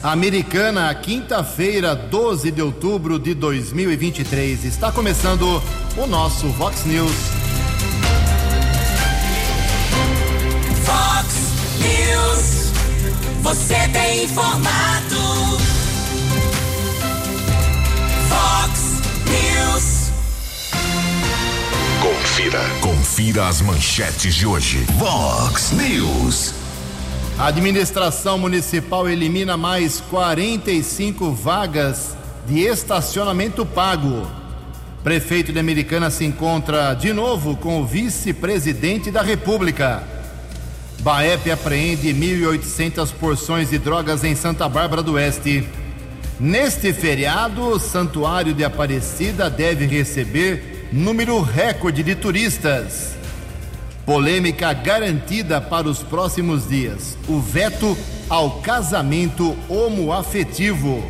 Americana, quinta-feira, 12 de outubro de 2023. Está começando o nosso Vox News. Vox News. Você tem informado. Vox News. Confira. Confira as manchetes de hoje. Vox News. A administração municipal elimina mais 45 vagas de estacionamento pago. Prefeito de Americana se encontra de novo com o vice-presidente da República. Baep apreende 1.800 porções de drogas em Santa Bárbara do Oeste. Neste feriado, o Santuário de Aparecida deve receber número recorde de turistas. Polêmica garantida para os próximos dias: o veto ao casamento homoafetivo.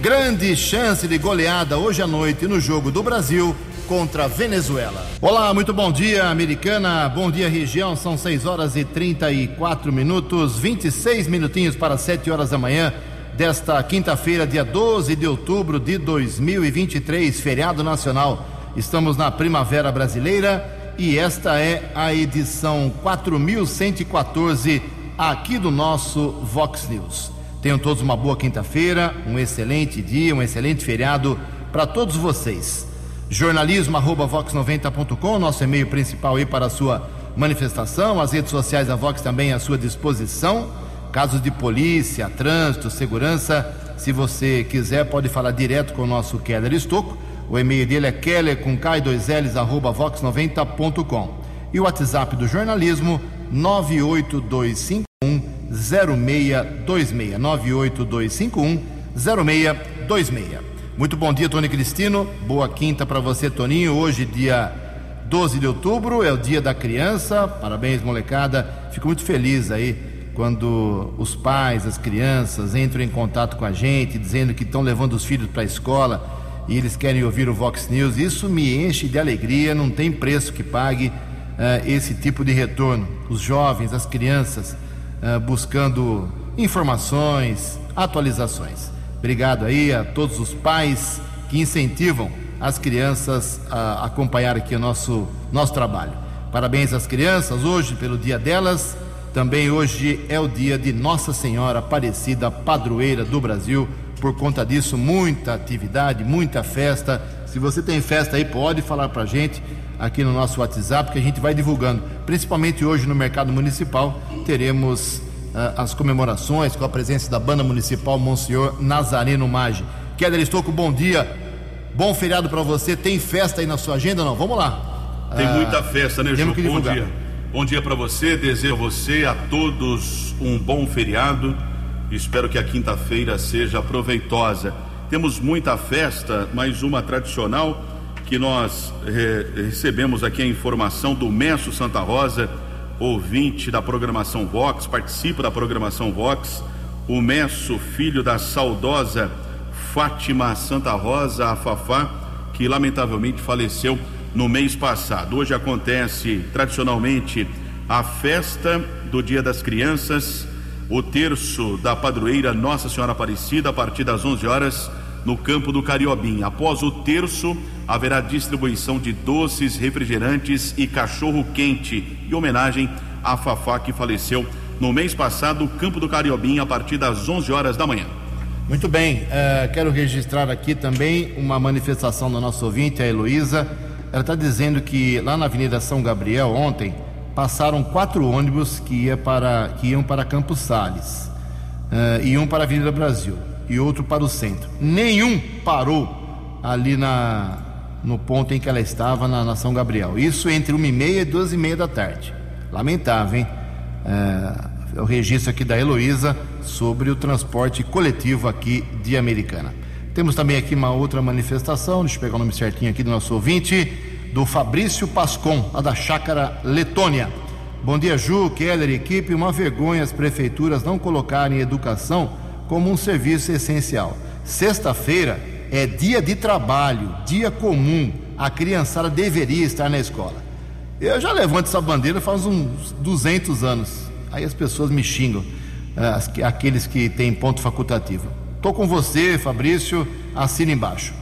Grande chance de goleada hoje à noite no jogo do Brasil contra a Venezuela. Olá, muito bom dia, americana. Bom dia, região. São 6 horas e 34 minutos, 26 minutinhos para 7 horas da manhã desta quinta-feira, dia 12 de outubro de 2023, feriado nacional. Estamos na primavera brasileira e esta é a edição 4114 aqui do nosso Vox News. Tenham todos uma boa quinta-feira, um excelente dia, um excelente feriado para todos vocês. Jornalismo@vox90.com, nosso e-mail principal aí para a sua manifestação, as redes sociais da Vox também à sua disposição. Casos de polícia, trânsito, segurança, se você quiser pode falar direto com o nosso Keller Estocco o e-mail dele é keller com k2ls arroba vox90.com. E o WhatsApp do jornalismo 98251 0626 98251 0626. Muito bom dia, Tony Cristino. Boa quinta para você, Toninho. Hoje, dia 12 de outubro, é o dia da criança. Parabéns, molecada. Fico muito feliz aí quando os pais, as crianças entram em contato com a gente, dizendo que estão levando os filhos para a escola e eles querem ouvir o Vox News. Isso me enche de alegria, não tem preço que pague uh, esse tipo de retorno. Os jovens, as crianças, uh, buscando informações, atualizações. Obrigado aí a todos os pais que incentivam as crianças a acompanhar aqui o nosso, nosso trabalho. Parabéns às crianças hoje pelo dia delas. Também hoje é o dia de Nossa Senhora Aparecida, padroeira do Brasil. Por conta disso, muita atividade, muita festa. Se você tem festa aí, pode falar para a gente aqui no nosso WhatsApp que a gente vai divulgando. Principalmente hoje no mercado municipal teremos uh, as comemorações com a presença da banda municipal Monsenhor Nazareno Maggi. Keller Estouco, bom dia. Bom feriado para você. Tem festa aí na sua agenda ou não? Vamos lá. Tem uh, muita festa, né, Ju? Bom dia. Bom dia para você. Desejo a você, a todos, um bom feriado Espero que a quinta-feira seja proveitosa. Temos muita festa, mais uma tradicional que nós eh, recebemos aqui a informação do Messo Santa Rosa, ouvinte da programação Vox, participa da programação Vox. O Messo, filho da saudosa Fátima Santa Rosa, a Fafá, que lamentavelmente faleceu no mês passado. Hoje acontece tradicionalmente a festa do Dia das Crianças o terço da padroeira Nossa Senhora Aparecida a partir das 11 horas no campo do Cariobim. Após o terço, haverá distribuição de doces, refrigerantes e cachorro quente em homenagem à Fafá que faleceu no mês passado, no campo do Cariobim, a partir das 11 horas da manhã. Muito bem, uh, quero registrar aqui também uma manifestação da nossa ouvinte, a Heloísa. Ela está dizendo que lá na Avenida São Gabriel, ontem, passaram quatro ônibus que, ia para, que iam para Campos Sales, uh, um para a Avenida Brasil e outro para o centro. Nenhum parou ali na, no ponto em que ela estava, na, Nação Gabriel. Isso entre uma e meia e duas e meia da tarde. Lamentável, hein? É, o registro aqui da Heloísa sobre o transporte coletivo aqui de Americana. Temos também aqui uma outra manifestação, deixa eu pegar o nome certinho aqui do nosso ouvinte do Fabrício Pascon, a da Chácara Letônia. Bom dia, Ju, Keller, equipe. Uma vergonha as prefeituras não colocarem educação como um serviço essencial. Sexta-feira é dia de trabalho, dia comum. A criançada deveria estar na escola. Eu já levanto essa bandeira faz uns 200 anos. Aí as pessoas me xingam. as, aqueles que têm ponto facultativo. Estou com você, Fabrício, assina embaixo.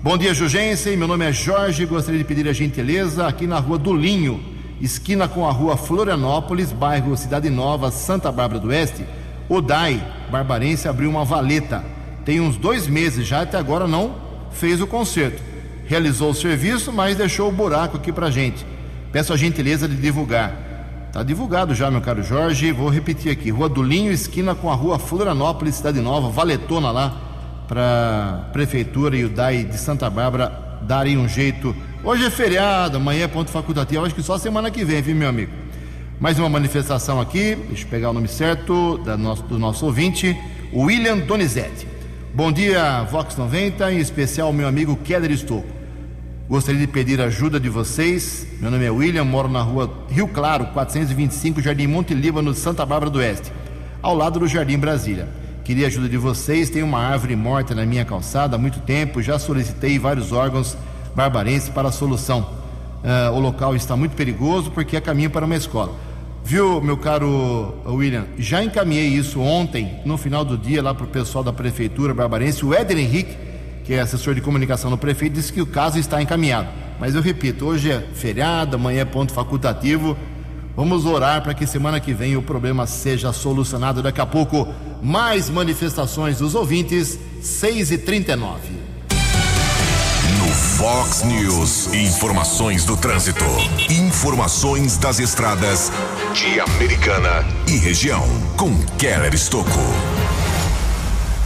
Bom dia, Jugensen. Meu nome é Jorge. Gostaria de pedir a gentileza aqui na rua do Linho, esquina com a rua Florianópolis, bairro Cidade Nova, Santa Bárbara do Oeste. O DAI Barbarense abriu uma valeta. Tem uns dois meses já, até agora não fez o conserto. Realizou o serviço, mas deixou o buraco aqui pra gente. Peço a gentileza de divulgar. Tá divulgado já, meu caro Jorge. Vou repetir aqui: Rua do Linho, esquina com a rua Florianópolis, Cidade Nova, valetona lá, para Prefeitura e o DAI de Santa Bárbara darem um jeito. Hoje é feriado, amanhã é ponto facultativo, acho que só semana que vem, viu, meu amigo? Mais uma manifestação aqui, deixa eu pegar o nome certo da nosso, do nosso ouvinte, William Donizete. Bom dia, Vox 90, em especial meu amigo Keller Estocco. Gostaria de pedir ajuda de vocês. Meu nome é William, moro na rua Rio Claro, 425, Jardim Monte Líbano, Santa Bárbara do Oeste, ao lado do Jardim Brasília. Queria a ajuda de vocês. Tem uma árvore morta na minha calçada há muito tempo. Já solicitei vários órgãos barbarenses para a solução. Uh, o local está muito perigoso porque é caminho para uma escola. Viu, meu caro William? Já encaminhei isso ontem, no final do dia, lá para o pessoal da Prefeitura Barbarense. O Éder Henrique que é assessor de comunicação do prefeito, disse que o caso está encaminhado. Mas eu repito, hoje é feriado, amanhã é ponto facultativo. Vamos orar para que semana que vem o problema seja solucionado. Daqui a pouco, mais manifestações dos ouvintes, 6 e 39 No Fox News, informações do trânsito. Informações das estradas de Americana e região. Com Keller Estocco.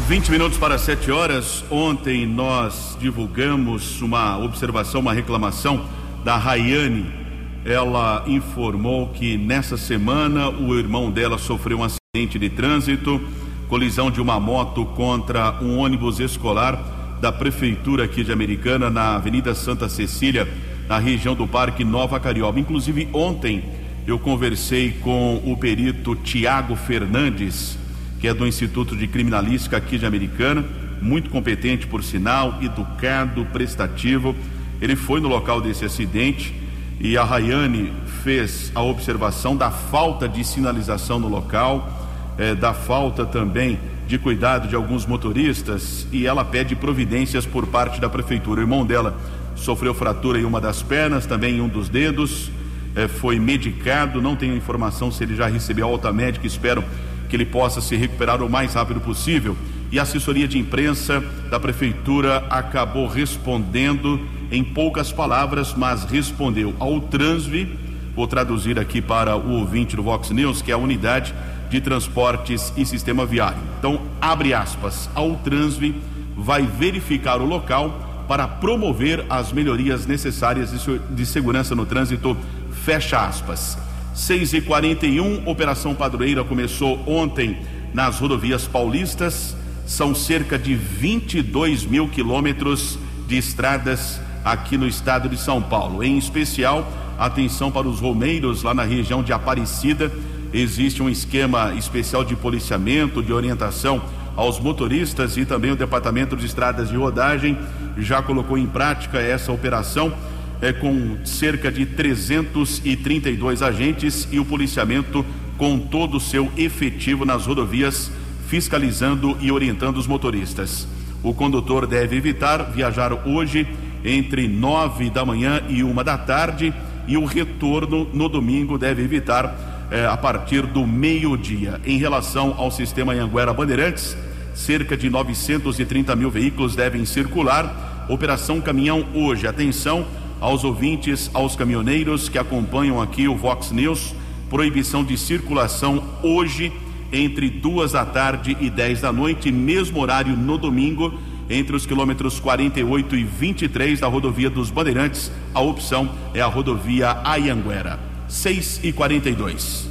20 minutos para 7 horas. Ontem nós divulgamos uma observação, uma reclamação da Rayane. Ela informou que nessa semana o irmão dela sofreu um acidente de trânsito, colisão de uma moto contra um ônibus escolar da prefeitura aqui de Americana, na Avenida Santa Cecília, na região do Parque Nova Carioba. Inclusive, ontem eu conversei com o perito Tiago Fernandes que é do Instituto de Criminalística aqui de Americana, muito competente por sinal, educado, prestativo. Ele foi no local desse acidente e a Rayane fez a observação da falta de sinalização no local, eh, da falta também de cuidado de alguns motoristas e ela pede providências por parte da prefeitura. O irmão dela sofreu fratura em uma das pernas, também em um dos dedos, eh, foi medicado. Não tenho informação se ele já recebeu alta médica, espero que ele possa se recuperar o mais rápido possível. E a assessoria de imprensa da prefeitura acabou respondendo em poucas palavras, mas respondeu ao Transvi, vou traduzir aqui para o ouvinte do Vox News, que é a unidade de transportes e sistema viário. Então, abre aspas, ao Transvi vai verificar o local para promover as melhorias necessárias de segurança no trânsito, fecha aspas. 6 e 41 Operação Padroeira começou ontem nas rodovias paulistas. São cerca de 22 mil quilômetros de estradas aqui no estado de São Paulo. Em especial, atenção para os romeiros lá na região de Aparecida. Existe um esquema especial de policiamento, de orientação aos motoristas e também o Departamento de Estradas de Rodagem já colocou em prática essa operação é, com cerca de 332 agentes e o policiamento com todo o seu efetivo nas rodovias, fiscalizando e orientando os motoristas. O condutor deve evitar viajar hoje entre nove da manhã e uma da tarde e o retorno no domingo deve evitar eh, a partir do meio-dia. Em relação ao sistema Anguera Bandeirantes, cerca de 930 mil veículos devem circular. Operação Caminhão hoje. Atenção, aos ouvintes, aos caminhoneiros que acompanham aqui o Vox News, proibição de circulação hoje entre duas da tarde e 10 da noite, mesmo horário no domingo, entre os quilômetros 48 e 23 da rodovia dos Bandeirantes. A opção é a rodovia Ayanguera. 6 e 42.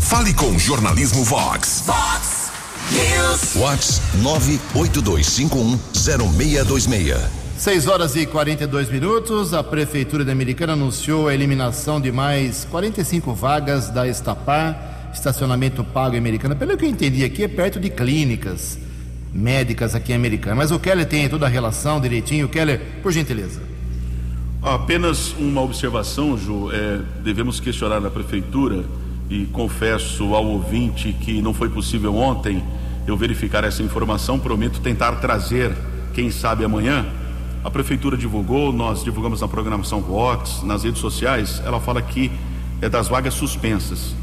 Fale com Jornalismo Vox. Vox News. Vox 982510626. 6 horas e 42 minutos. A Prefeitura da Americana anunciou a eliminação de mais 45 vagas da Estapar, estacionamento pago em Americana. Pelo que eu entendi aqui, é perto de clínicas médicas aqui em Americana. Mas o Keller tem toda a relação direitinho. Keller, por gentileza. Apenas uma observação, Ju. É, devemos questionar na Prefeitura e confesso ao ouvinte que não foi possível ontem eu verificar essa informação. Prometo tentar trazer, quem sabe amanhã. A prefeitura divulgou, nós divulgamos na programação Vox, nas redes sociais. Ela fala que é das vagas suspensas.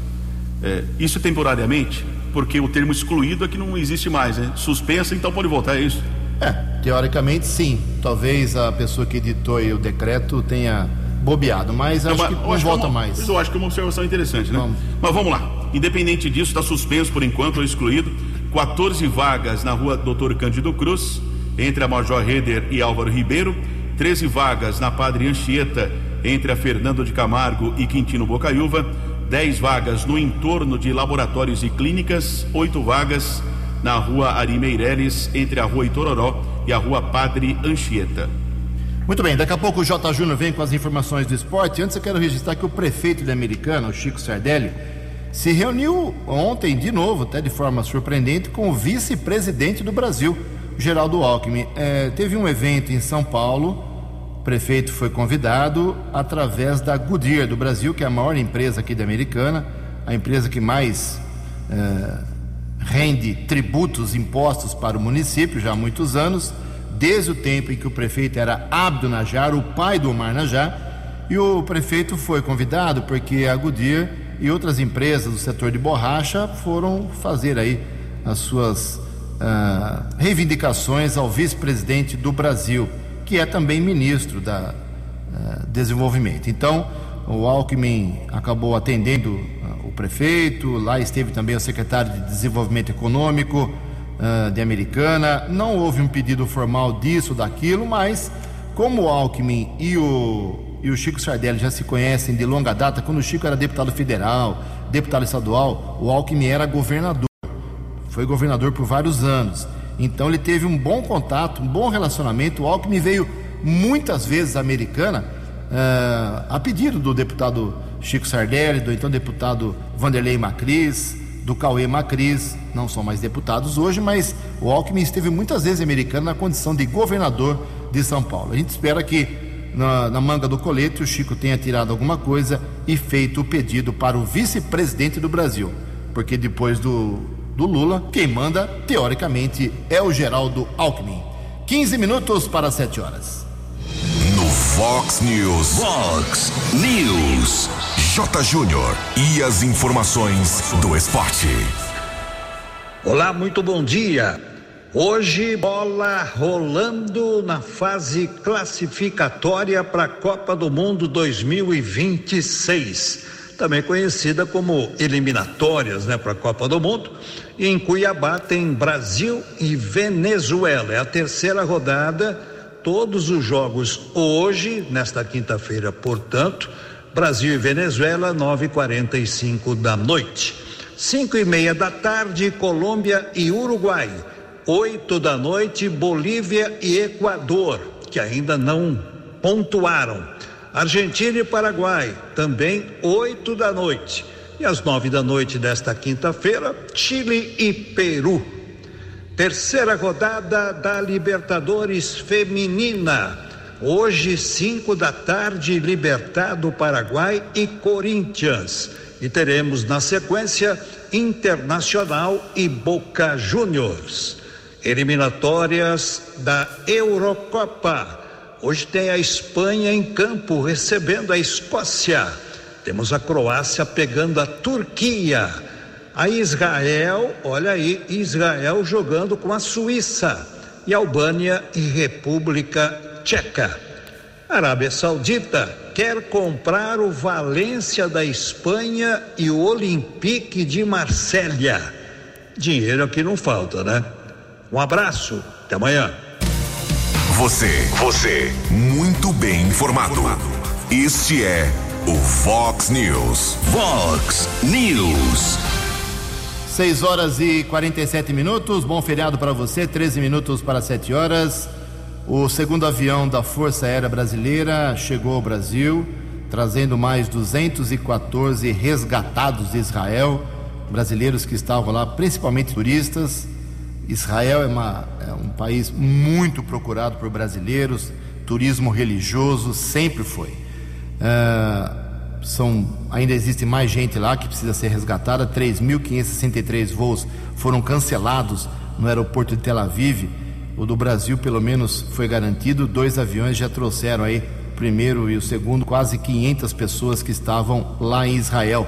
É, isso temporariamente, porque o termo excluído é que não existe mais, né? Suspensa, então pode voltar, é isso? É, teoricamente sim. Talvez a pessoa que editou o decreto tenha bobeado, mas acho que não acho volta que é uma, mais. Eu acho que é uma observação interessante, né? Vamos. Mas vamos lá. Independente disso, está suspenso por enquanto ou excluído. 14 vagas na rua Doutor Cândido Cruz, entre a Major Reder e Álvaro Ribeiro. 13 vagas na Padre Anchieta, entre a Fernando de Camargo e Quintino Bocaiúva. 10 vagas no entorno de laboratórios e clínicas. 8 vagas na rua Ari Meireles, entre a rua Itororó e a rua Padre Anchieta. Muito bem, daqui a pouco o J. Júnior vem com as informações do esporte. Antes eu quero registrar que o prefeito de Americana, o Chico Sardelli, se reuniu ontem de novo, até de forma surpreendente, com o vice-presidente do Brasil, Geraldo Alckmin. É, teve um evento em São Paulo, prefeito foi convidado através da Goodyear do Brasil, que é a maior empresa aqui da Americana, a empresa que mais é, rende tributos, impostos para o município já há muitos anos desde o tempo em que o prefeito era Abdo Najar, o pai do Omar Najar, e o prefeito foi convidado porque a Goodyear e outras empresas do setor de borracha foram fazer aí as suas uh, reivindicações ao vice-presidente do Brasil, que é também ministro da uh, Desenvolvimento. Então, o Alckmin acabou atendendo uh, o prefeito, lá esteve também o secretário de Desenvolvimento Econômico, uh, de Americana. Não houve um pedido formal disso, daquilo, mas como o Alckmin e o, e o Chico Sardelli já se conhecem de longa data, quando o Chico era deputado federal, deputado estadual, o Alckmin era governador. Foi governador por vários anos. Então ele teve um bom contato, um bom relacionamento. O Alckmin veio muitas vezes à Americana uh, a pedido do deputado Chico Sardelli, do então deputado Vanderlei Macris, do Cauê Macris, não são mais deputados hoje, mas o Alckmin esteve muitas vezes americano na condição de governador de São Paulo. A gente espera que na, na manga do colete o Chico tenha tirado alguma coisa e feito o pedido para o vice-presidente do Brasil, porque depois do, do Lula, quem manda, teoricamente, é o Geraldo Alckmin. 15 minutos para 7 horas. No Fox News. Fox News. J. Júnior e as informações do esporte. Olá, muito bom dia. Hoje, bola rolando na fase classificatória para a Copa do Mundo 2026, também conhecida como eliminatórias, né, para a Copa do Mundo. E em Cuiabá tem Brasil e Venezuela. É a terceira rodada. Todos os jogos hoje, nesta quinta-feira, portanto, Brasil e Venezuela, 9h45 da noite. Cinco e meia da tarde, Colômbia e Uruguai. Oito da noite, Bolívia e Equador, que ainda não pontuaram. Argentina e Paraguai, também oito da noite. E às nove da noite desta quinta-feira, Chile e Peru. Terceira rodada da Libertadores Feminina. Hoje, cinco da tarde, Libertado Paraguai e Corinthians. E teremos na sequência Internacional e Boca Juniors. Eliminatórias da Eurocopa. Hoje tem a Espanha em campo recebendo a Escócia. Temos a Croácia pegando a Turquia. A Israel, olha aí, Israel jogando com a Suíça. E Albânia e República Tcheca. Arábia Saudita quer comprar o Valência da Espanha e o Olympique de Marsella. Dinheiro aqui não falta, né? Um abraço, até amanhã. Você, você, muito bem informado. Este é o Fox News. Fox News. 6 horas e 47 minutos. Bom feriado para você. 13 minutos para 7 horas. O segundo avião da Força Aérea Brasileira chegou ao Brasil, trazendo mais 214 resgatados de Israel, brasileiros que estavam lá, principalmente turistas. Israel é, uma, é um país muito procurado por brasileiros, turismo religioso sempre foi. Uh, são, ainda existe mais gente lá que precisa ser resgatada. 3.563 voos foram cancelados no aeroporto de Tel Aviv. O do Brasil, pelo menos, foi garantido. Dois aviões já trouxeram aí, o primeiro e o segundo, quase 500 pessoas que estavam lá em Israel,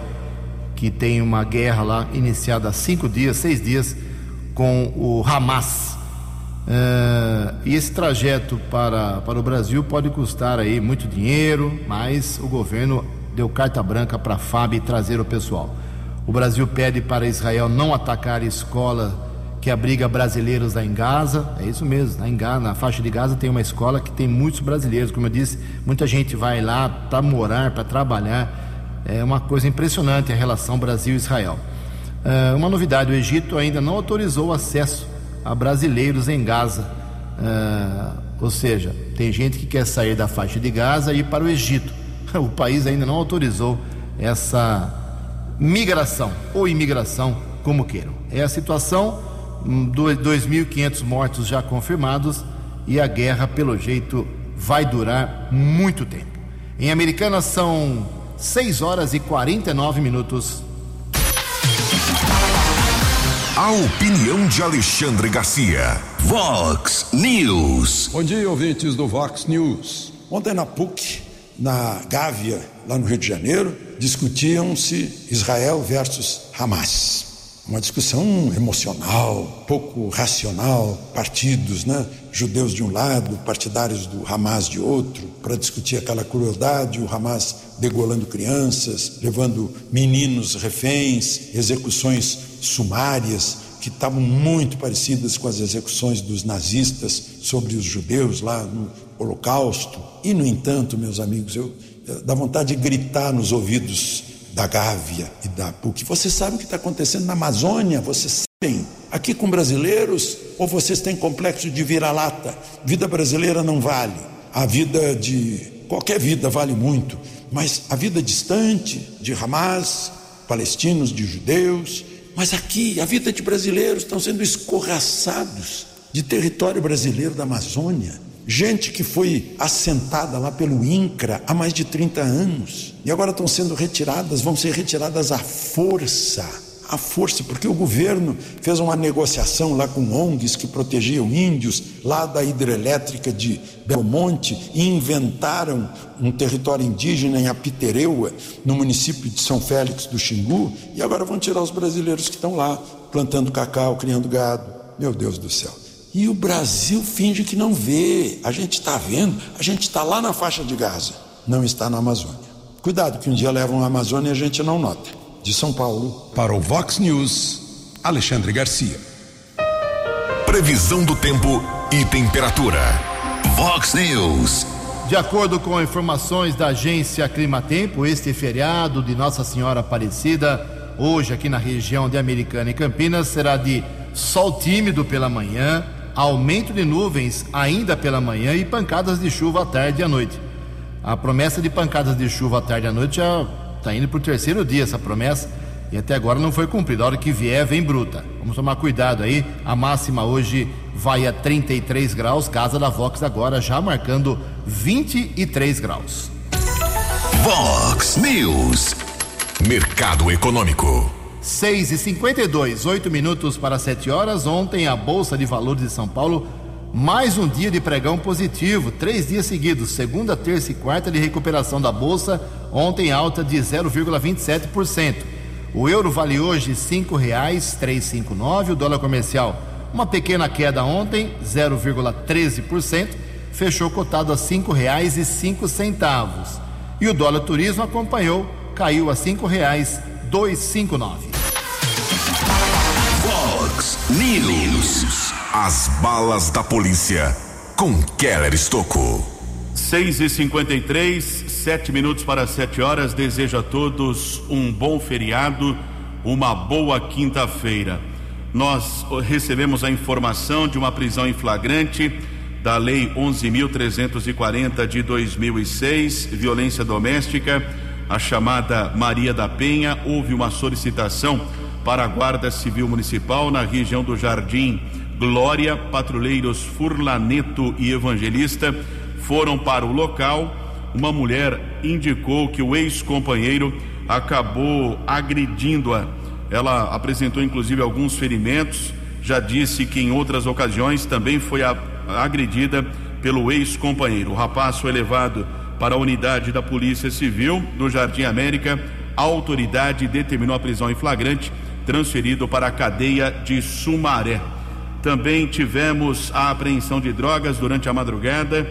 que tem uma guerra lá iniciada há cinco dias, seis dias, com o Hamas. Uh, e esse trajeto para, para o Brasil pode custar aí muito dinheiro, mas o governo deu carta branca para a FAB trazer o pessoal. O Brasil pede para Israel não atacar escola que abriga brasileiros lá em Gaza. É isso mesmo, lá em Gaza, na faixa de Gaza tem uma escola que tem muitos brasileiros. Como eu disse, muita gente vai lá para morar, para trabalhar. É uma coisa impressionante a relação Brasil-Israel. Uh, uma novidade: o Egito ainda não autorizou o acesso a brasileiros em Gaza. Uh, ou seja, tem gente que quer sair da faixa de Gaza e ir para o Egito. o país ainda não autorizou essa migração ou imigração, como queiram. É a situação, 2.500 hum, mortos já confirmados e a guerra, pelo jeito, vai durar muito tempo. Em Americana são 6 horas e 49 minutos. A opinião de Alexandre Garcia. Vox News. Bom dia, ouvintes do Vox News. Ontem na PUC na Gávea, lá no Rio de Janeiro, discutiam-se Israel versus Hamas. Uma discussão emocional, pouco racional, partidos, né? judeus de um lado, partidários do Hamas de outro, para discutir aquela crueldade, o Hamas degolando crianças, levando meninos reféns, execuções sumárias que estavam muito parecidas com as execuções dos nazistas sobre os judeus lá no Holocausto. E, no entanto, meus amigos, eu, eu dá vontade de gritar nos ouvidos da Gávea e da PUC. Vocês sabem o que está acontecendo na Amazônia? Vocês sabem? Aqui com brasileiros? Ou vocês têm complexo de vira-lata? Vida brasileira não vale. A vida de. qualquer vida vale muito. Mas a vida distante de Hamas, palestinos, de judeus. Mas aqui, a vida de brasileiros estão sendo escorraçados de território brasileiro da Amazônia gente que foi assentada lá pelo INCRA há mais de 30 anos e agora estão sendo retiradas, vão ser retiradas à força, à força, porque o governo fez uma negociação lá com ONGs que protegiam índios lá da hidrelétrica de Belmonte e inventaram um território indígena em Apitereua, no município de São Félix do Xingu, e agora vão tirar os brasileiros que estão lá plantando cacau, criando gado. Meu Deus do céu. E o Brasil finge que não vê. A gente está vendo, a gente está lá na faixa de Gaza, não está na Amazônia. Cuidado que um dia levam a Amazônia e a gente não nota. De São Paulo. Para o Vox News, Alexandre Garcia. Previsão do tempo e temperatura. Vox News. De acordo com informações da agência Climatempo, este feriado de Nossa Senhora Aparecida, hoje aqui na região de Americana e Campinas, será de sol tímido pela manhã, aumento de nuvens ainda pela manhã e pancadas de chuva à tarde e à noite. A promessa de pancadas de chuva à tarde e à noite já está indo para o terceiro dia essa promessa e até agora não foi cumprida. A hora que vier, vem bruta. Vamos tomar cuidado aí. A máxima hoje vai a 33 graus. Casa da Vox agora já marcando 23 graus. Vox News. Mercado Econômico. 6 e 52 8 minutos para 7 horas. Ontem, a Bolsa de Valores de São Paulo, mais um dia de pregão positivo, três dias seguidos, segunda, terça e quarta de recuperação da Bolsa, ontem alta de 0,27%. O euro vale hoje R$ 5,359, o dólar comercial uma pequena queda ontem, 0,13%, fechou cotado a R$ 5,05. E o dólar turismo acompanhou, caiu a R$ 5,259. Fox News. As balas da polícia com Keller Estocou. 6 e 53 sete minutos para sete horas. Desejo a todos um bom feriado, uma boa quinta-feira. Nós recebemos a informação de uma prisão em flagrante da Lei 11.340 de 2006, violência doméstica, a chamada Maria da Penha. Houve uma solicitação para a Guarda Civil Municipal na região do Jardim Glória. Patrulheiros Furlaneto e Evangelista foram para o local. uma mulher indicou que o ex-companheiro acabou agredindo-a. Ela apresentou inclusive alguns ferimentos. Já disse que em outras ocasiões também foi agredida pelo ex-companheiro. O rapaz foi levado para a unidade da Polícia Civil do Jardim América. A autoridade determinou a prisão em flagrante, transferido para a cadeia de Sumaré. Também tivemos a apreensão de drogas durante a madrugada,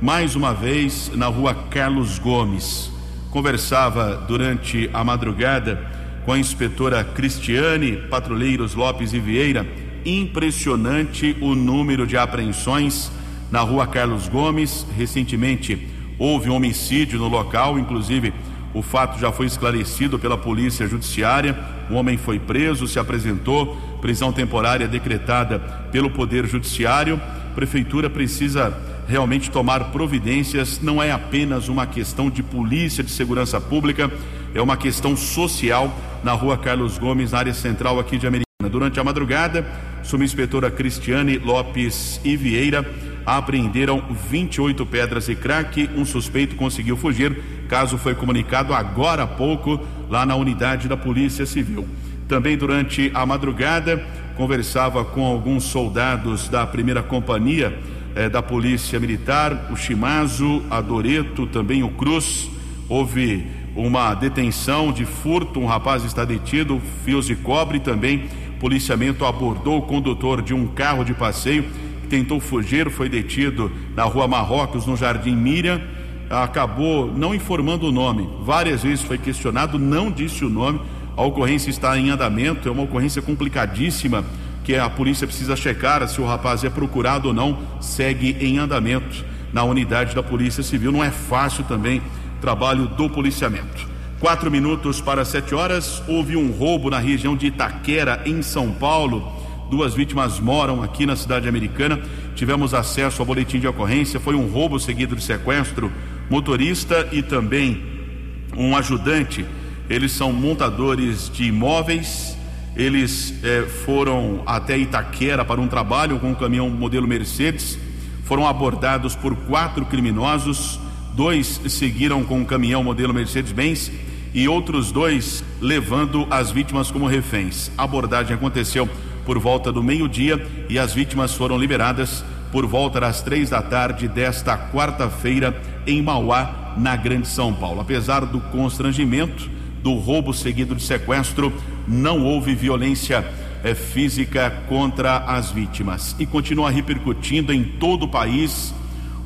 mais uma vez na rua Carlos Gomes. Conversava durante a madrugada com a inspetora Cristiane Patrulheiros Lopes e Vieira. Impressionante o número de apreensões na rua Carlos Gomes. Recentemente houve um homicídio no local, inclusive o fato já foi esclarecido pela polícia judiciária. O homem foi preso, se apresentou, prisão temporária decretada pelo Poder Judiciário. A prefeitura precisa realmente tomar providências, não é apenas uma questão de polícia, de segurança pública, é uma questão social na rua Carlos Gomes, na área central aqui de Americana. Durante a madrugada, subinspetora Cristiane Lopes e Vieira apreenderam 28 pedras e crack. Um suspeito conseguiu fugir. Caso foi comunicado agora há pouco lá na unidade da Polícia Civil. Também durante a madrugada, conversava com alguns soldados da primeira companhia eh, da Polícia Militar, o Chimazo, a Doreto, também o Cruz. Houve uma detenção de furto, um rapaz está detido, fios de cobre também. Policiamento abordou o condutor de um carro de passeio tentou fugir, foi detido na rua Marrocos, no Jardim Miriam, acabou não informando o nome. Várias vezes foi questionado, não disse o nome. A ocorrência está em andamento, é uma ocorrência complicadíssima que a polícia precisa checar se o rapaz é procurado ou não. Segue em andamento na unidade da Polícia Civil. Não é fácil também trabalho do policiamento. Quatro minutos para sete horas, houve um roubo na região de Itaquera, em São Paulo. Duas vítimas moram aqui na cidade americana. Tivemos acesso ao boletim de ocorrência. Foi um roubo seguido de sequestro. Motorista e também um ajudante. Eles são montadores de imóveis. Eles eh, foram até Itaquera para um trabalho com um caminhão modelo Mercedes. Foram abordados por quatro criminosos. Dois seguiram com um caminhão modelo Mercedes-Benz e outros dois levando as vítimas como reféns. A abordagem aconteceu por volta do meio-dia e as vítimas foram liberadas por volta das três da tarde desta quarta-feira em Mauá, na Grande São Paulo. Apesar do constrangimento do roubo seguido de sequestro, não houve violência é, física contra as vítimas e continua repercutindo em todo o país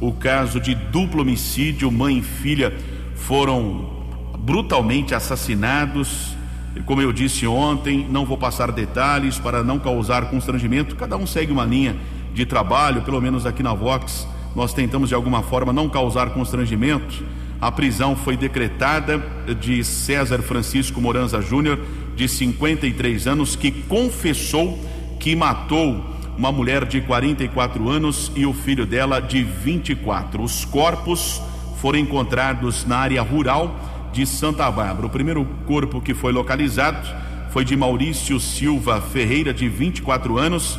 o caso de duplo homicídio, mãe e filha foram brutalmente assassinados como eu disse ontem, não vou passar detalhes para não causar constrangimento. Cada um segue uma linha de trabalho, pelo menos aqui na Vox, nós tentamos de alguma forma não causar constrangimento. A prisão foi decretada de César Francisco Moranza Júnior, de 53 anos, que confessou que matou uma mulher de 44 anos e o filho dela de 24. Os corpos foram encontrados na área rural de Santa Bárbara. O primeiro corpo que foi localizado foi de Maurício Silva Ferreira, de 24 anos.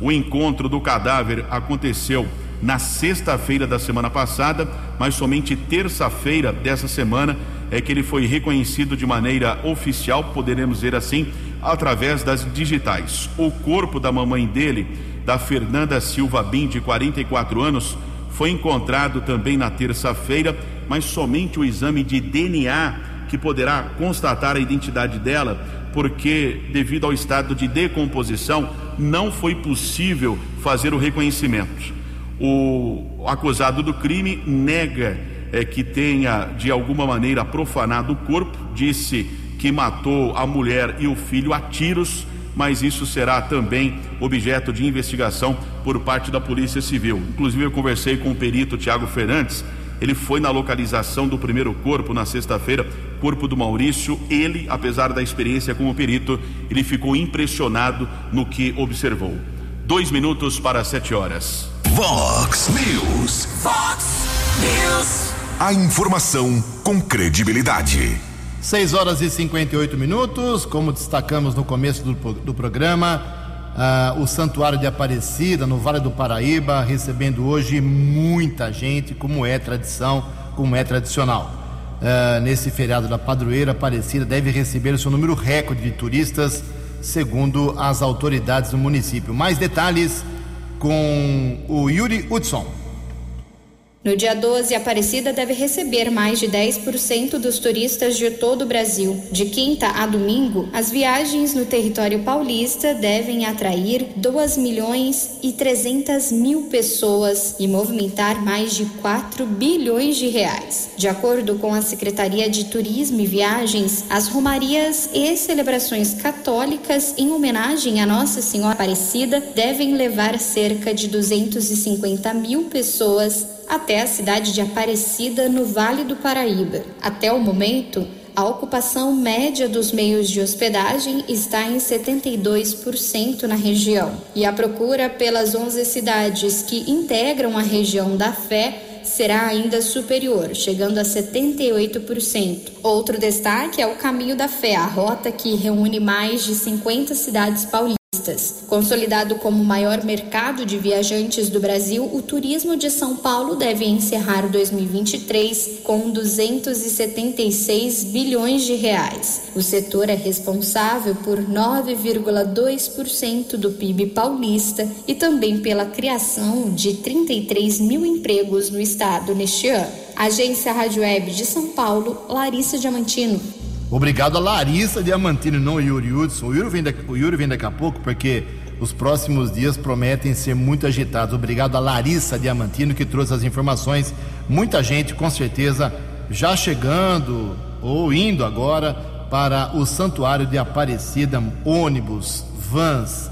O encontro do cadáver aconteceu na sexta-feira da semana passada, mas somente terça-feira dessa semana é que ele foi reconhecido de maneira oficial, poderemos dizer assim, através das digitais. O corpo da mamãe dele, da Fernanda Silva Bim, de 44 anos, foi encontrado também na terça-feira mas somente o exame de DNA que poderá constatar a identidade dela, porque devido ao estado de decomposição não foi possível fazer o reconhecimento. O acusado do crime nega é, que tenha de alguma maneira profanado o corpo, disse que matou a mulher e o filho a tiros, mas isso será também objeto de investigação por parte da Polícia Civil. Inclusive eu conversei com o perito Tiago Fernandes, ele foi na localização do primeiro corpo na sexta-feira, corpo do Maurício. Ele, apesar da experiência como perito, ele ficou impressionado no que observou. Dois minutos para sete horas. Vox News. Fox News. A informação com credibilidade. 6 horas e 58 minutos. Como destacamos no começo do, do programa, ah, o Santuário de Aparecida, no Vale do Paraíba, recebendo hoje muita gente, como é tradição, como é tradicional. Uh, nesse feriado da padroeira, Aparecida deve receber o seu número recorde de turistas, segundo as autoridades do município. Mais detalhes com o Yuri Hudson. No dia 12, Aparecida deve receber mais de 10% dos turistas de todo o Brasil. De quinta a domingo, as viagens no território paulista devem atrair 2 milhões e 300 mil pessoas e movimentar mais de 4 bilhões de reais. De acordo com a Secretaria de Turismo e Viagens, as romarias e celebrações católicas em homenagem a Nossa Senhora Aparecida devem levar cerca de 250 mil pessoas até a cidade de Aparecida, no Vale do Paraíba. Até o momento, a ocupação média dos meios de hospedagem está em 72% na região. E a procura pelas 11 cidades que integram a região da Fé será ainda superior, chegando a 78%. Outro destaque é o Caminho da Fé, a rota que reúne mais de 50 cidades paulistas Consolidado como o maior mercado de viajantes do Brasil, o turismo de São Paulo deve encerrar 2023 com 276 bilhões de reais. O setor é responsável por 9,2% do PIB paulista e também pela criação de 33 mil empregos no estado neste ano. Agência Rádio Web de São Paulo, Larissa Diamantino. Obrigado a Larissa Diamantino, não o Yuri Hudson. O Yuri, vem daqui, o Yuri vem daqui a pouco porque os próximos dias prometem ser muito agitados. Obrigado a Larissa Diamantino que trouxe as informações. Muita gente, com certeza, já chegando ou indo agora para o Santuário de Aparecida, ônibus, vans,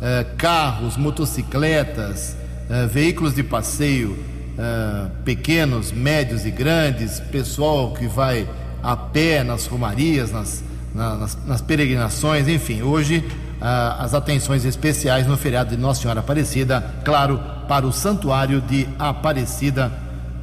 eh, carros, motocicletas, eh, veículos de passeio, eh, pequenos, médios e grandes, pessoal que vai a pé nas romarias, nas, nas, nas peregrinações, enfim. Hoje, ah, as atenções especiais no feriado de Nossa Senhora Aparecida, claro, para o Santuário de Aparecida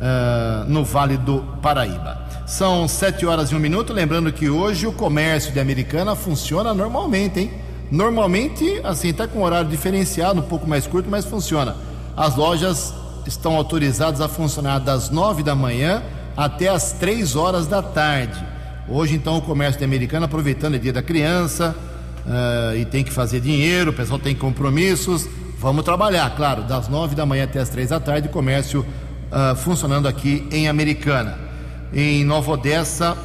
ah, no Vale do Paraíba. São sete horas e um minuto. Lembrando que hoje o comércio de Americana funciona normalmente, hein? Normalmente, assim, está com horário diferenciado, um pouco mais curto, mas funciona. As lojas estão autorizadas a funcionar das nove da manhã até as três horas da tarde. Hoje, então, o comércio de Americana, aproveitando o dia da criança uh, e tem que fazer dinheiro, o pessoal tem compromissos. Vamos trabalhar, claro, das nove da manhã até as três da tarde, comércio uh, funcionando aqui em Americana. Em Nova Odessa,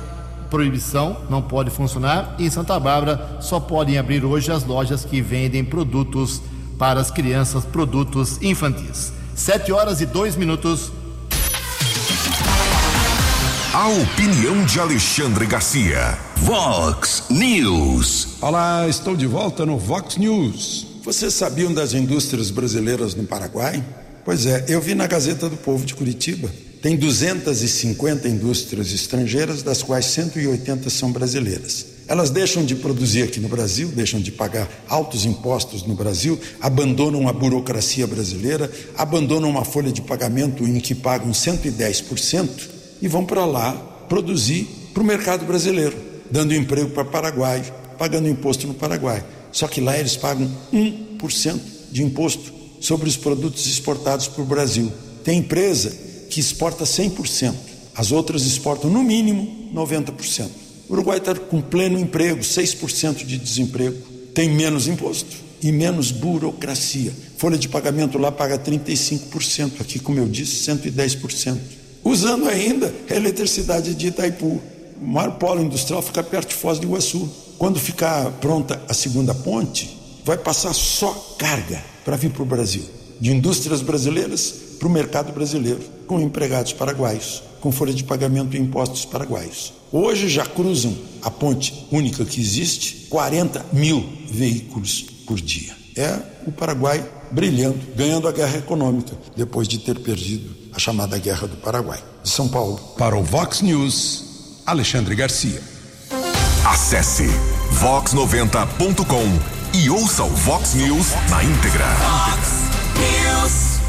proibição, não pode funcionar. E em Santa Bárbara, só podem abrir hoje as lojas que vendem produtos para as crianças, produtos infantis. Sete horas e dois minutos. A opinião de Alexandre Garcia. Vox News. Olá, estou de volta no Vox News. Vocês sabiam das indústrias brasileiras no Paraguai? Pois é, eu vi na Gazeta do Povo de Curitiba. Tem 250 indústrias estrangeiras, das quais 180 são brasileiras. Elas deixam de produzir aqui no Brasil, deixam de pagar altos impostos no Brasil, abandonam a burocracia brasileira, abandonam uma folha de pagamento em que pagam 110% e vão para lá produzir para o mercado brasileiro, dando emprego para Paraguai, pagando imposto no Paraguai. Só que lá eles pagam 1% de imposto sobre os produtos exportados para o Brasil. Tem empresa que exporta 100%, as outras exportam no mínimo 90%. O Uruguai está com pleno emprego, 6% de desemprego, tem menos imposto e menos burocracia. Folha de pagamento lá paga 35%, aqui, como eu disse, 110% usando ainda a eletricidade de Itaipu. O maior polo industrial fica perto de Foz do Iguaçu. Quando ficar pronta a segunda ponte, vai passar só carga para vir para o Brasil, de indústrias brasileiras para o mercado brasileiro, com empregados paraguaios, com folha de pagamento e impostos paraguaios. Hoje já cruzam a ponte única que existe 40 mil veículos por dia. É o Paraguai brilhando, ganhando a guerra econômica, depois de ter perdido a chamada Guerra do Paraguai. De São Paulo. Para o Vox News, Alexandre Garcia. Acesse vox90.com e ouça o Vox News na íntegra. Vox News.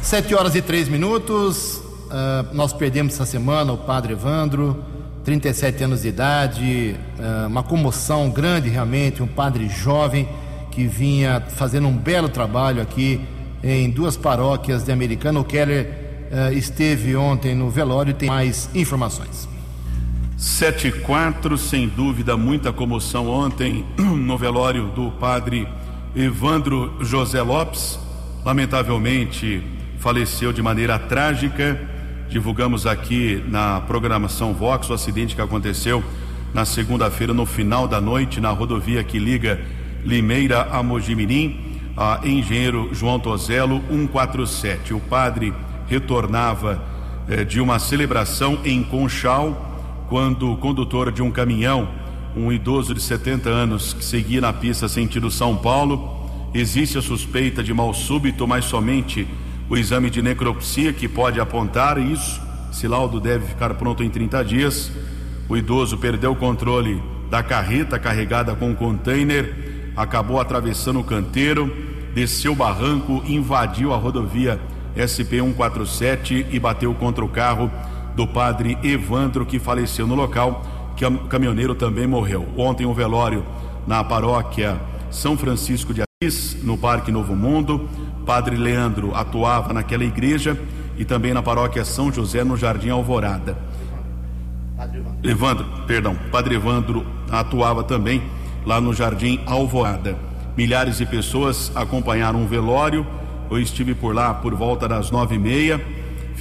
Sete horas e três minutos. Uh, nós perdemos essa semana o padre Evandro, 37 anos de idade, uh, uma comoção grande realmente, um padre jovem que vinha fazendo um belo trabalho aqui em duas paróquias de Americana. O Keller uh, esteve ontem no velório e tem mais informações. 7 e 4, sem dúvida, muita comoção ontem no velório do padre Evandro José Lopes. Lamentavelmente faleceu de maneira trágica. Divulgamos aqui na programação Vox o acidente que aconteceu na segunda-feira, no final da noite, na rodovia que liga Limeira a Mojimirim, a engenheiro João Tozelo 147. O padre retornava eh, de uma celebração em Conchal quando o condutor de um caminhão, um idoso de 70 anos que seguia na pista sentido São Paulo, existe a suspeita de mal súbito, mas somente o exame de necropsia que pode apontar isso. Esse laudo deve ficar pronto em 30 dias. O idoso perdeu o controle da carreta carregada com um container, acabou atravessando o canteiro, desceu o barranco, invadiu a rodovia SP 147 e bateu contra o carro do padre Evandro, que faleceu no local, que o caminhoneiro também morreu. Ontem, o um velório na paróquia São Francisco de Assis, no Parque Novo Mundo. Padre Leandro atuava naquela igreja e também na paróquia São José, no Jardim Alvorada. Evandro, perdão, Padre Evandro atuava também lá no Jardim Alvorada. Milhares de pessoas acompanharam o velório. Eu estive por lá por volta das nove e meia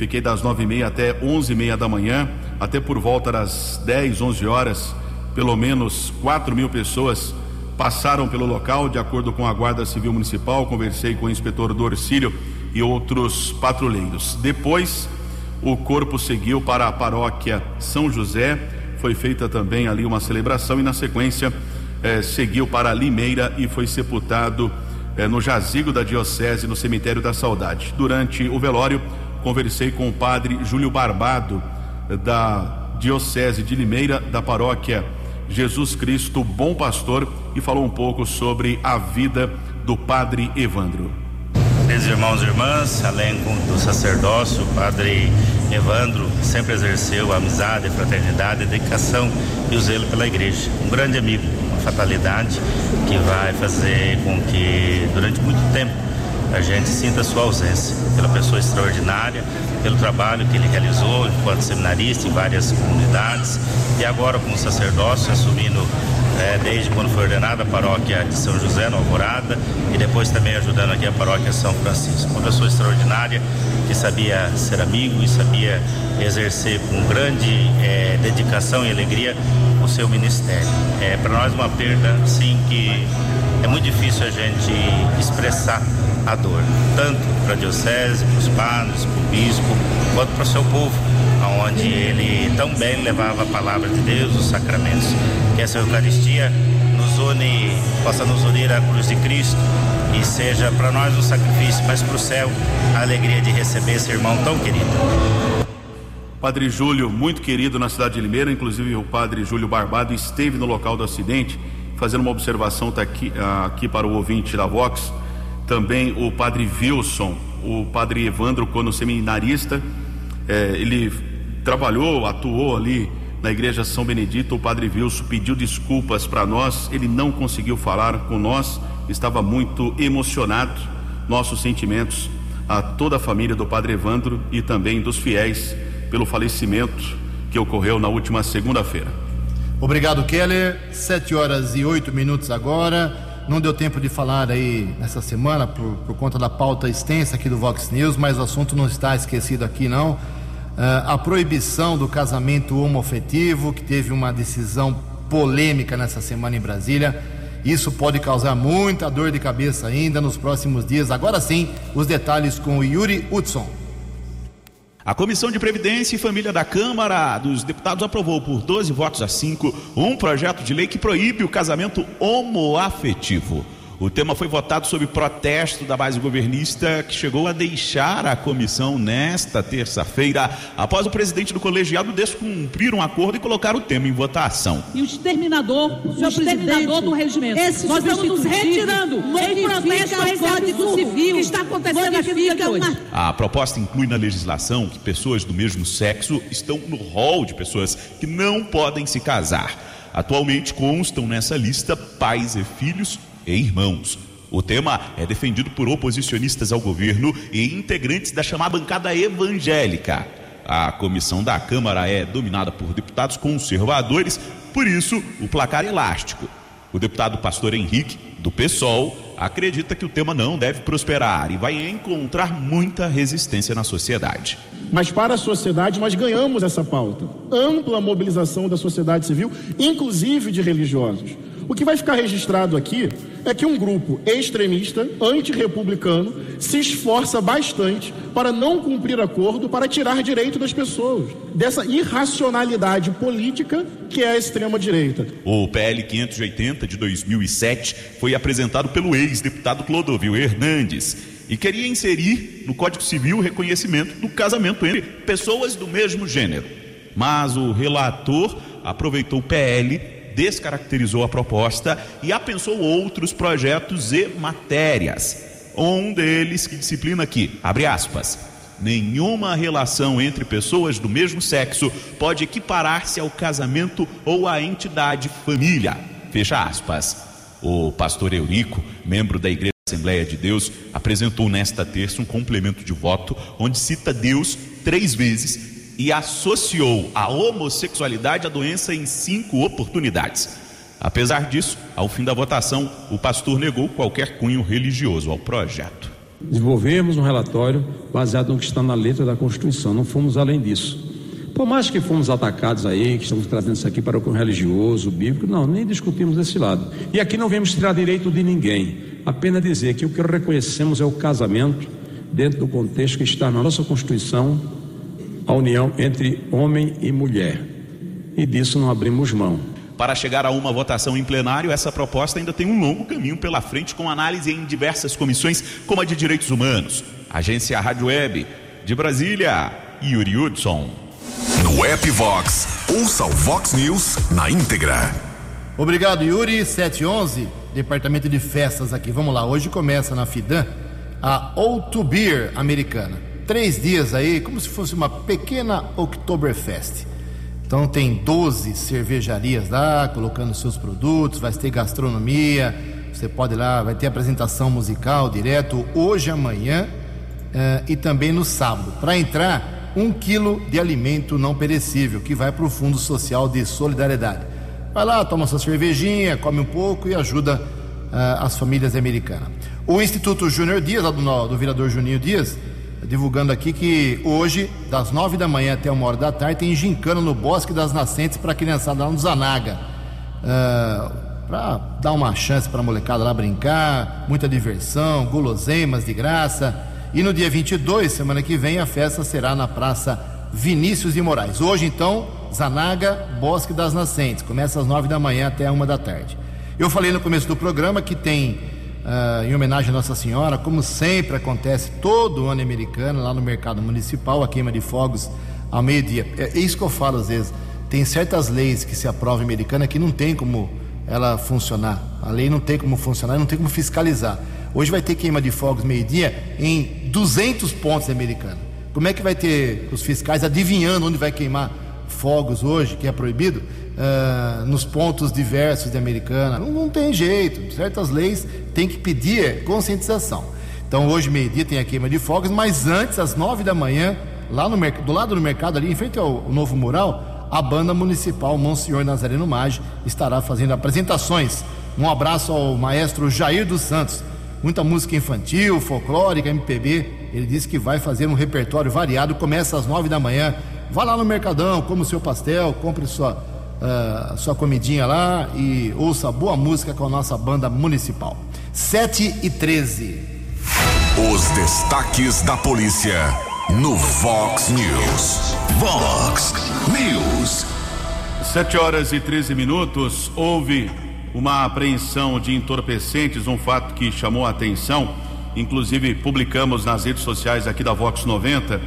Fiquei das nove e meia até onze e meia da manhã, até por volta das dez, onze horas, pelo menos quatro mil pessoas passaram pelo local, de acordo com a Guarda Civil Municipal. Conversei com o inspetor Dorcílio e outros patrulheiros. Depois, o corpo seguiu para a paróquia São José. Foi feita também ali uma celebração e, na sequência, eh, seguiu para Limeira e foi sepultado eh, no jazigo da Diocese, no Cemitério da Saudade. Durante o velório, conversei com o padre Júlio Barbado, da Diocese de Limeira, da paróquia Jesus Cristo Bom Pastor, e falou um pouco sobre a vida do padre Evandro. Queridos irmãos e irmãs, além do sacerdócio, o padre Evandro sempre exerceu amizade, fraternidade, dedicação e o zelo pela igreja. Um grande amigo, fatalidade que vai fazer com que durante muito tempo a gente sinta a sua ausência, pela pessoa extraordinária, pelo trabalho que ele realizou enquanto seminarista em várias comunidades e agora como sacerdócio, assumindo é, desde quando foi ordenada a paróquia de São José, no Alvorada, e depois também ajudando aqui a paróquia São Francisco. Uma pessoa extraordinária que sabia ser amigo e sabia exercer com grande é, dedicação e alegria o seu ministério. É para nós uma perda, sim, que é muito difícil a gente expressar a dor, tanto para a diocese, para os padres, para o bispo, quanto para o seu povo, onde ele tão bem levava a palavra de Deus, os sacramentos. Que essa Eucaristia nos une, possa nos unir à cruz de Cristo e seja para nós um sacrifício, mas para o céu a alegria de receber esse irmão tão querido. Padre Júlio, muito querido na cidade de Limeira, inclusive o padre Júlio Barbado esteve no local do acidente, fazendo uma observação tá aqui, aqui para o ouvinte da Vox também o padre Wilson, o padre Evandro, quando seminarista, é, ele trabalhou, atuou ali na igreja São Benedito. O padre Wilson pediu desculpas para nós, ele não conseguiu falar com nós, estava muito emocionado. Nossos sentimentos a toda a família do padre Evandro e também dos fiéis pelo falecimento que ocorreu na última segunda-feira. Obrigado, Keller. Sete horas e oito minutos agora. Não deu tempo de falar aí nessa semana por, por conta da pauta extensa aqui do Vox News, mas o assunto não está esquecido aqui não. Uh, a proibição do casamento homoafetivo, que teve uma decisão polêmica nessa semana em Brasília. Isso pode causar muita dor de cabeça ainda nos próximos dias. Agora sim, os detalhes com o Yuri Hudson. A Comissão de Previdência e Família da Câmara dos Deputados aprovou por 12 votos a 5 um projeto de lei que proíbe o casamento homoafetivo. O tema foi votado sob protesto da base governista, que chegou a deixar a comissão nesta terça-feira, após o presidente do colegiado descumprir um acordo e colocar o tema em votação. E o exterminador, o exterminador do regimento. Esse Nós estamos nos retirando em protesto ao Código Civil que está acontecendo aqui no hoje. A proposta inclui na legislação que pessoas do mesmo sexo estão no rol de pessoas que não podem se casar. Atualmente constam nessa lista pais e filhos e irmãos. O tema é defendido por oposicionistas ao governo e integrantes da chamada bancada evangélica. A comissão da Câmara é dominada por deputados conservadores, por isso o placar elástico. O deputado pastor Henrique, do PSOL, acredita que o tema não deve prosperar e vai encontrar muita resistência na sociedade. Mas para a sociedade nós ganhamos essa pauta. Ampla mobilização da sociedade civil, inclusive de religiosos. O que vai ficar registrado aqui é que um grupo extremista, antirrepublicano, se esforça bastante para não cumprir acordo, para tirar direito das pessoas, dessa irracionalidade política que é a extrema-direita. O PL 580 de 2007 foi apresentado pelo ex-deputado Clodovil Hernandes e queria inserir no Código Civil o reconhecimento do casamento entre pessoas do mesmo gênero. Mas o relator aproveitou o PL descaracterizou a proposta e apensou outros projetos e matérias. Um deles que disciplina aqui, abre aspas, nenhuma relação entre pessoas do mesmo sexo pode equiparar-se ao casamento ou à entidade família. Fecha aspas. O pastor Eurico, membro da Igreja Assembleia de Deus, apresentou nesta terça um complemento de voto onde cita Deus três vezes e associou a homossexualidade à doença em cinco oportunidades. Apesar disso, ao fim da votação, o pastor negou qualquer cunho religioso ao projeto. Desenvolvemos um relatório baseado no que está na letra da Constituição, não fomos além disso. Por mais que fomos atacados aí, que estamos trazendo isso aqui para o religioso, bíblico, não, nem discutimos esse lado. E aqui não vemos tirar direito de ninguém, apenas dizer que o que reconhecemos é o casamento dentro do contexto que está na nossa Constituição a união entre homem e mulher. E disso não abrimos mão. Para chegar a uma votação em plenário, essa proposta ainda tem um longo caminho pela frente, com análise em diversas comissões, como a de Direitos Humanos. Agência Rádio Web, de Brasília, Yuri Hudson. No app Vox, ouça o Vox News na íntegra. Obrigado, Yuri. 711, Departamento de Festas aqui. Vamos lá, hoje começa na Fidan a Outo Beer americana três dias aí, como se fosse uma pequena Oktoberfest. Então tem 12 cervejarias lá, colocando seus produtos, vai ter gastronomia, você pode ir lá, vai ter apresentação musical direto hoje, amanhã uh, e também no sábado. Para entrar, um quilo de alimento não perecível que vai para o Fundo Social de Solidariedade. Vai lá, toma sua cervejinha, come um pouco e ajuda uh, as famílias americanas. O Instituto Júnior Dias, lá do, do vereador Juninho Dias, divulgando aqui que hoje, das nove da manhã até uma hora da tarde, tem gincana no Bosque das Nascentes para a criançada lá no Zanaga. Uh, ah, para dar uma chance para a molecada lá brincar, muita diversão, guloseimas de graça. E no dia 22, semana que vem, a festa será na Praça Vinícius de Moraes. Hoje, então, Zanaga, Bosque das Nascentes. Começa às nove da manhã até uma da tarde. Eu falei no começo do programa que tem uh, em homenagem a Nossa Senhora, como sempre acontece todo ano americano, lá no mercado municipal, a queima de fogos ao meio-dia. É, é isso que eu falo às vezes. Tem certas leis que se aprovam americana que não tem como ela funcionar. A lei não tem como funcionar, não tem como fiscalizar. Hoje vai ter queima de fogos meio-dia em 200 pontos americanos. Como é que vai ter os fiscais adivinhando onde vai queimar fogos hoje, que é proibido? Uh, nos pontos diversos de Americana. Não, não, tem jeito, certas leis tem que pedir conscientização. Então hoje, meio-dia, tem a queima de fogos, mas antes, às nove da manhã, lá no do lado do mercado, ali em frente ao, ao novo mural, a banda municipal Monsenhor Nazareno Maggi estará fazendo apresentações. Um abraço ao maestro Jair dos Santos. Muita música infantil, folclórica, MPB. Ele disse que vai fazer um repertório variado. Começa às nove da manhã. Vá lá no Mercadão, come o seu pastel, compre sua uh, sua comidinha lá e ouça boa música com a nossa banda municipal. 7 e 13. Os destaques da polícia no Vox News. Vox News. 7 horas e 13 minutos. Houve uma apreensão de entorpecentes, um fato que chamou a atenção. Inclusive, publicamos nas redes sociais aqui da Vox 90.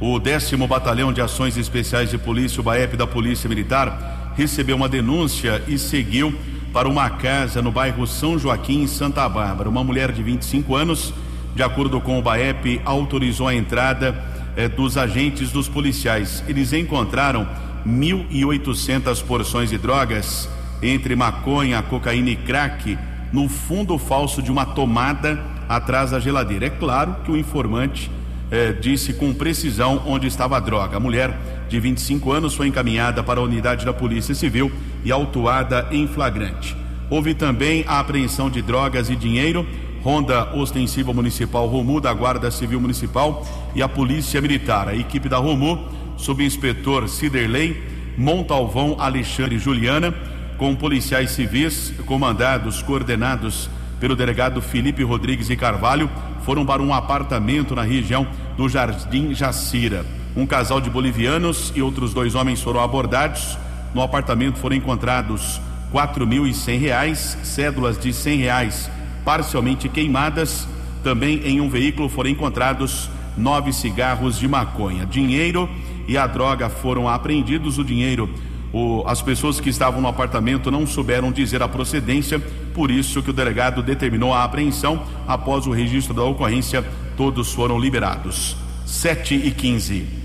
O décimo Batalhão de Ações Especiais de Polícia, o BAEP da Polícia Militar, recebeu uma denúncia e seguiu para uma casa no bairro São Joaquim, em Santa Bárbara. Uma mulher de 25 anos, de acordo com o BAEP, autorizou a entrada eh, dos agentes dos policiais. Eles encontraram 1.800 porções de drogas, entre maconha, cocaína e crack, no fundo falso de uma tomada atrás da geladeira. É claro que o informante eh, disse com precisão onde estava a droga. A mulher de 25 anos foi encaminhada para a unidade da Polícia Civil e autuada em flagrante. Houve também a apreensão de drogas e dinheiro. Ronda Ostensiva Municipal Romu, da Guarda Civil Municipal e a Polícia Militar. A equipe da Romu, subinspetor Ciderley, Montalvão Alexandre e Juliana, com policiais civis comandados, coordenados pelo delegado Felipe Rodrigues e Carvalho, foram para um apartamento na região do Jardim Jacira. Um casal de bolivianos e outros dois homens foram abordados. No apartamento foram encontrados quatro mil e cem reais, cédulas de cem reais parcialmente queimadas. Também em um veículo foram encontrados nove cigarros de maconha. Dinheiro e a droga foram apreendidos. O dinheiro, o, as pessoas que estavam no apartamento não souberam dizer a procedência, por isso que o delegado determinou a apreensão. Após o registro da ocorrência, todos foram liberados. 7 e 15.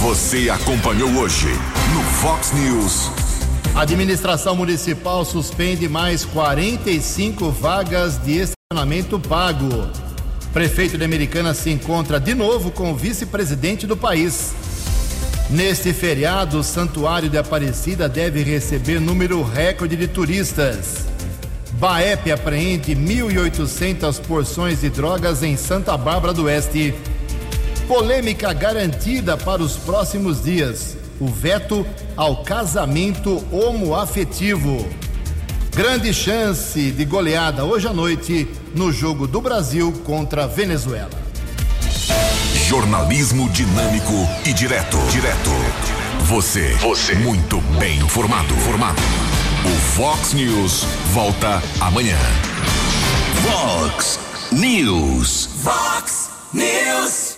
Você acompanhou hoje no Fox News. A administração municipal suspende mais 45 vagas de estacionamento pago. Prefeito de Americana se encontra de novo com o vice-presidente do país. Neste feriado, o Santuário de Aparecida deve receber número recorde de turistas. Baep apreende 1.800 porções de drogas em Santa Bárbara do Oeste. Polêmica garantida para os próximos dias: o veto ao casamento homoafetivo. Grande chance de goleada hoje à noite no jogo do Brasil contra a Venezuela. Jornalismo dinâmico e direto. Direto. Você. Você. Muito bem informado. Formado. O Fox News volta amanhã. Fox News. Fox News.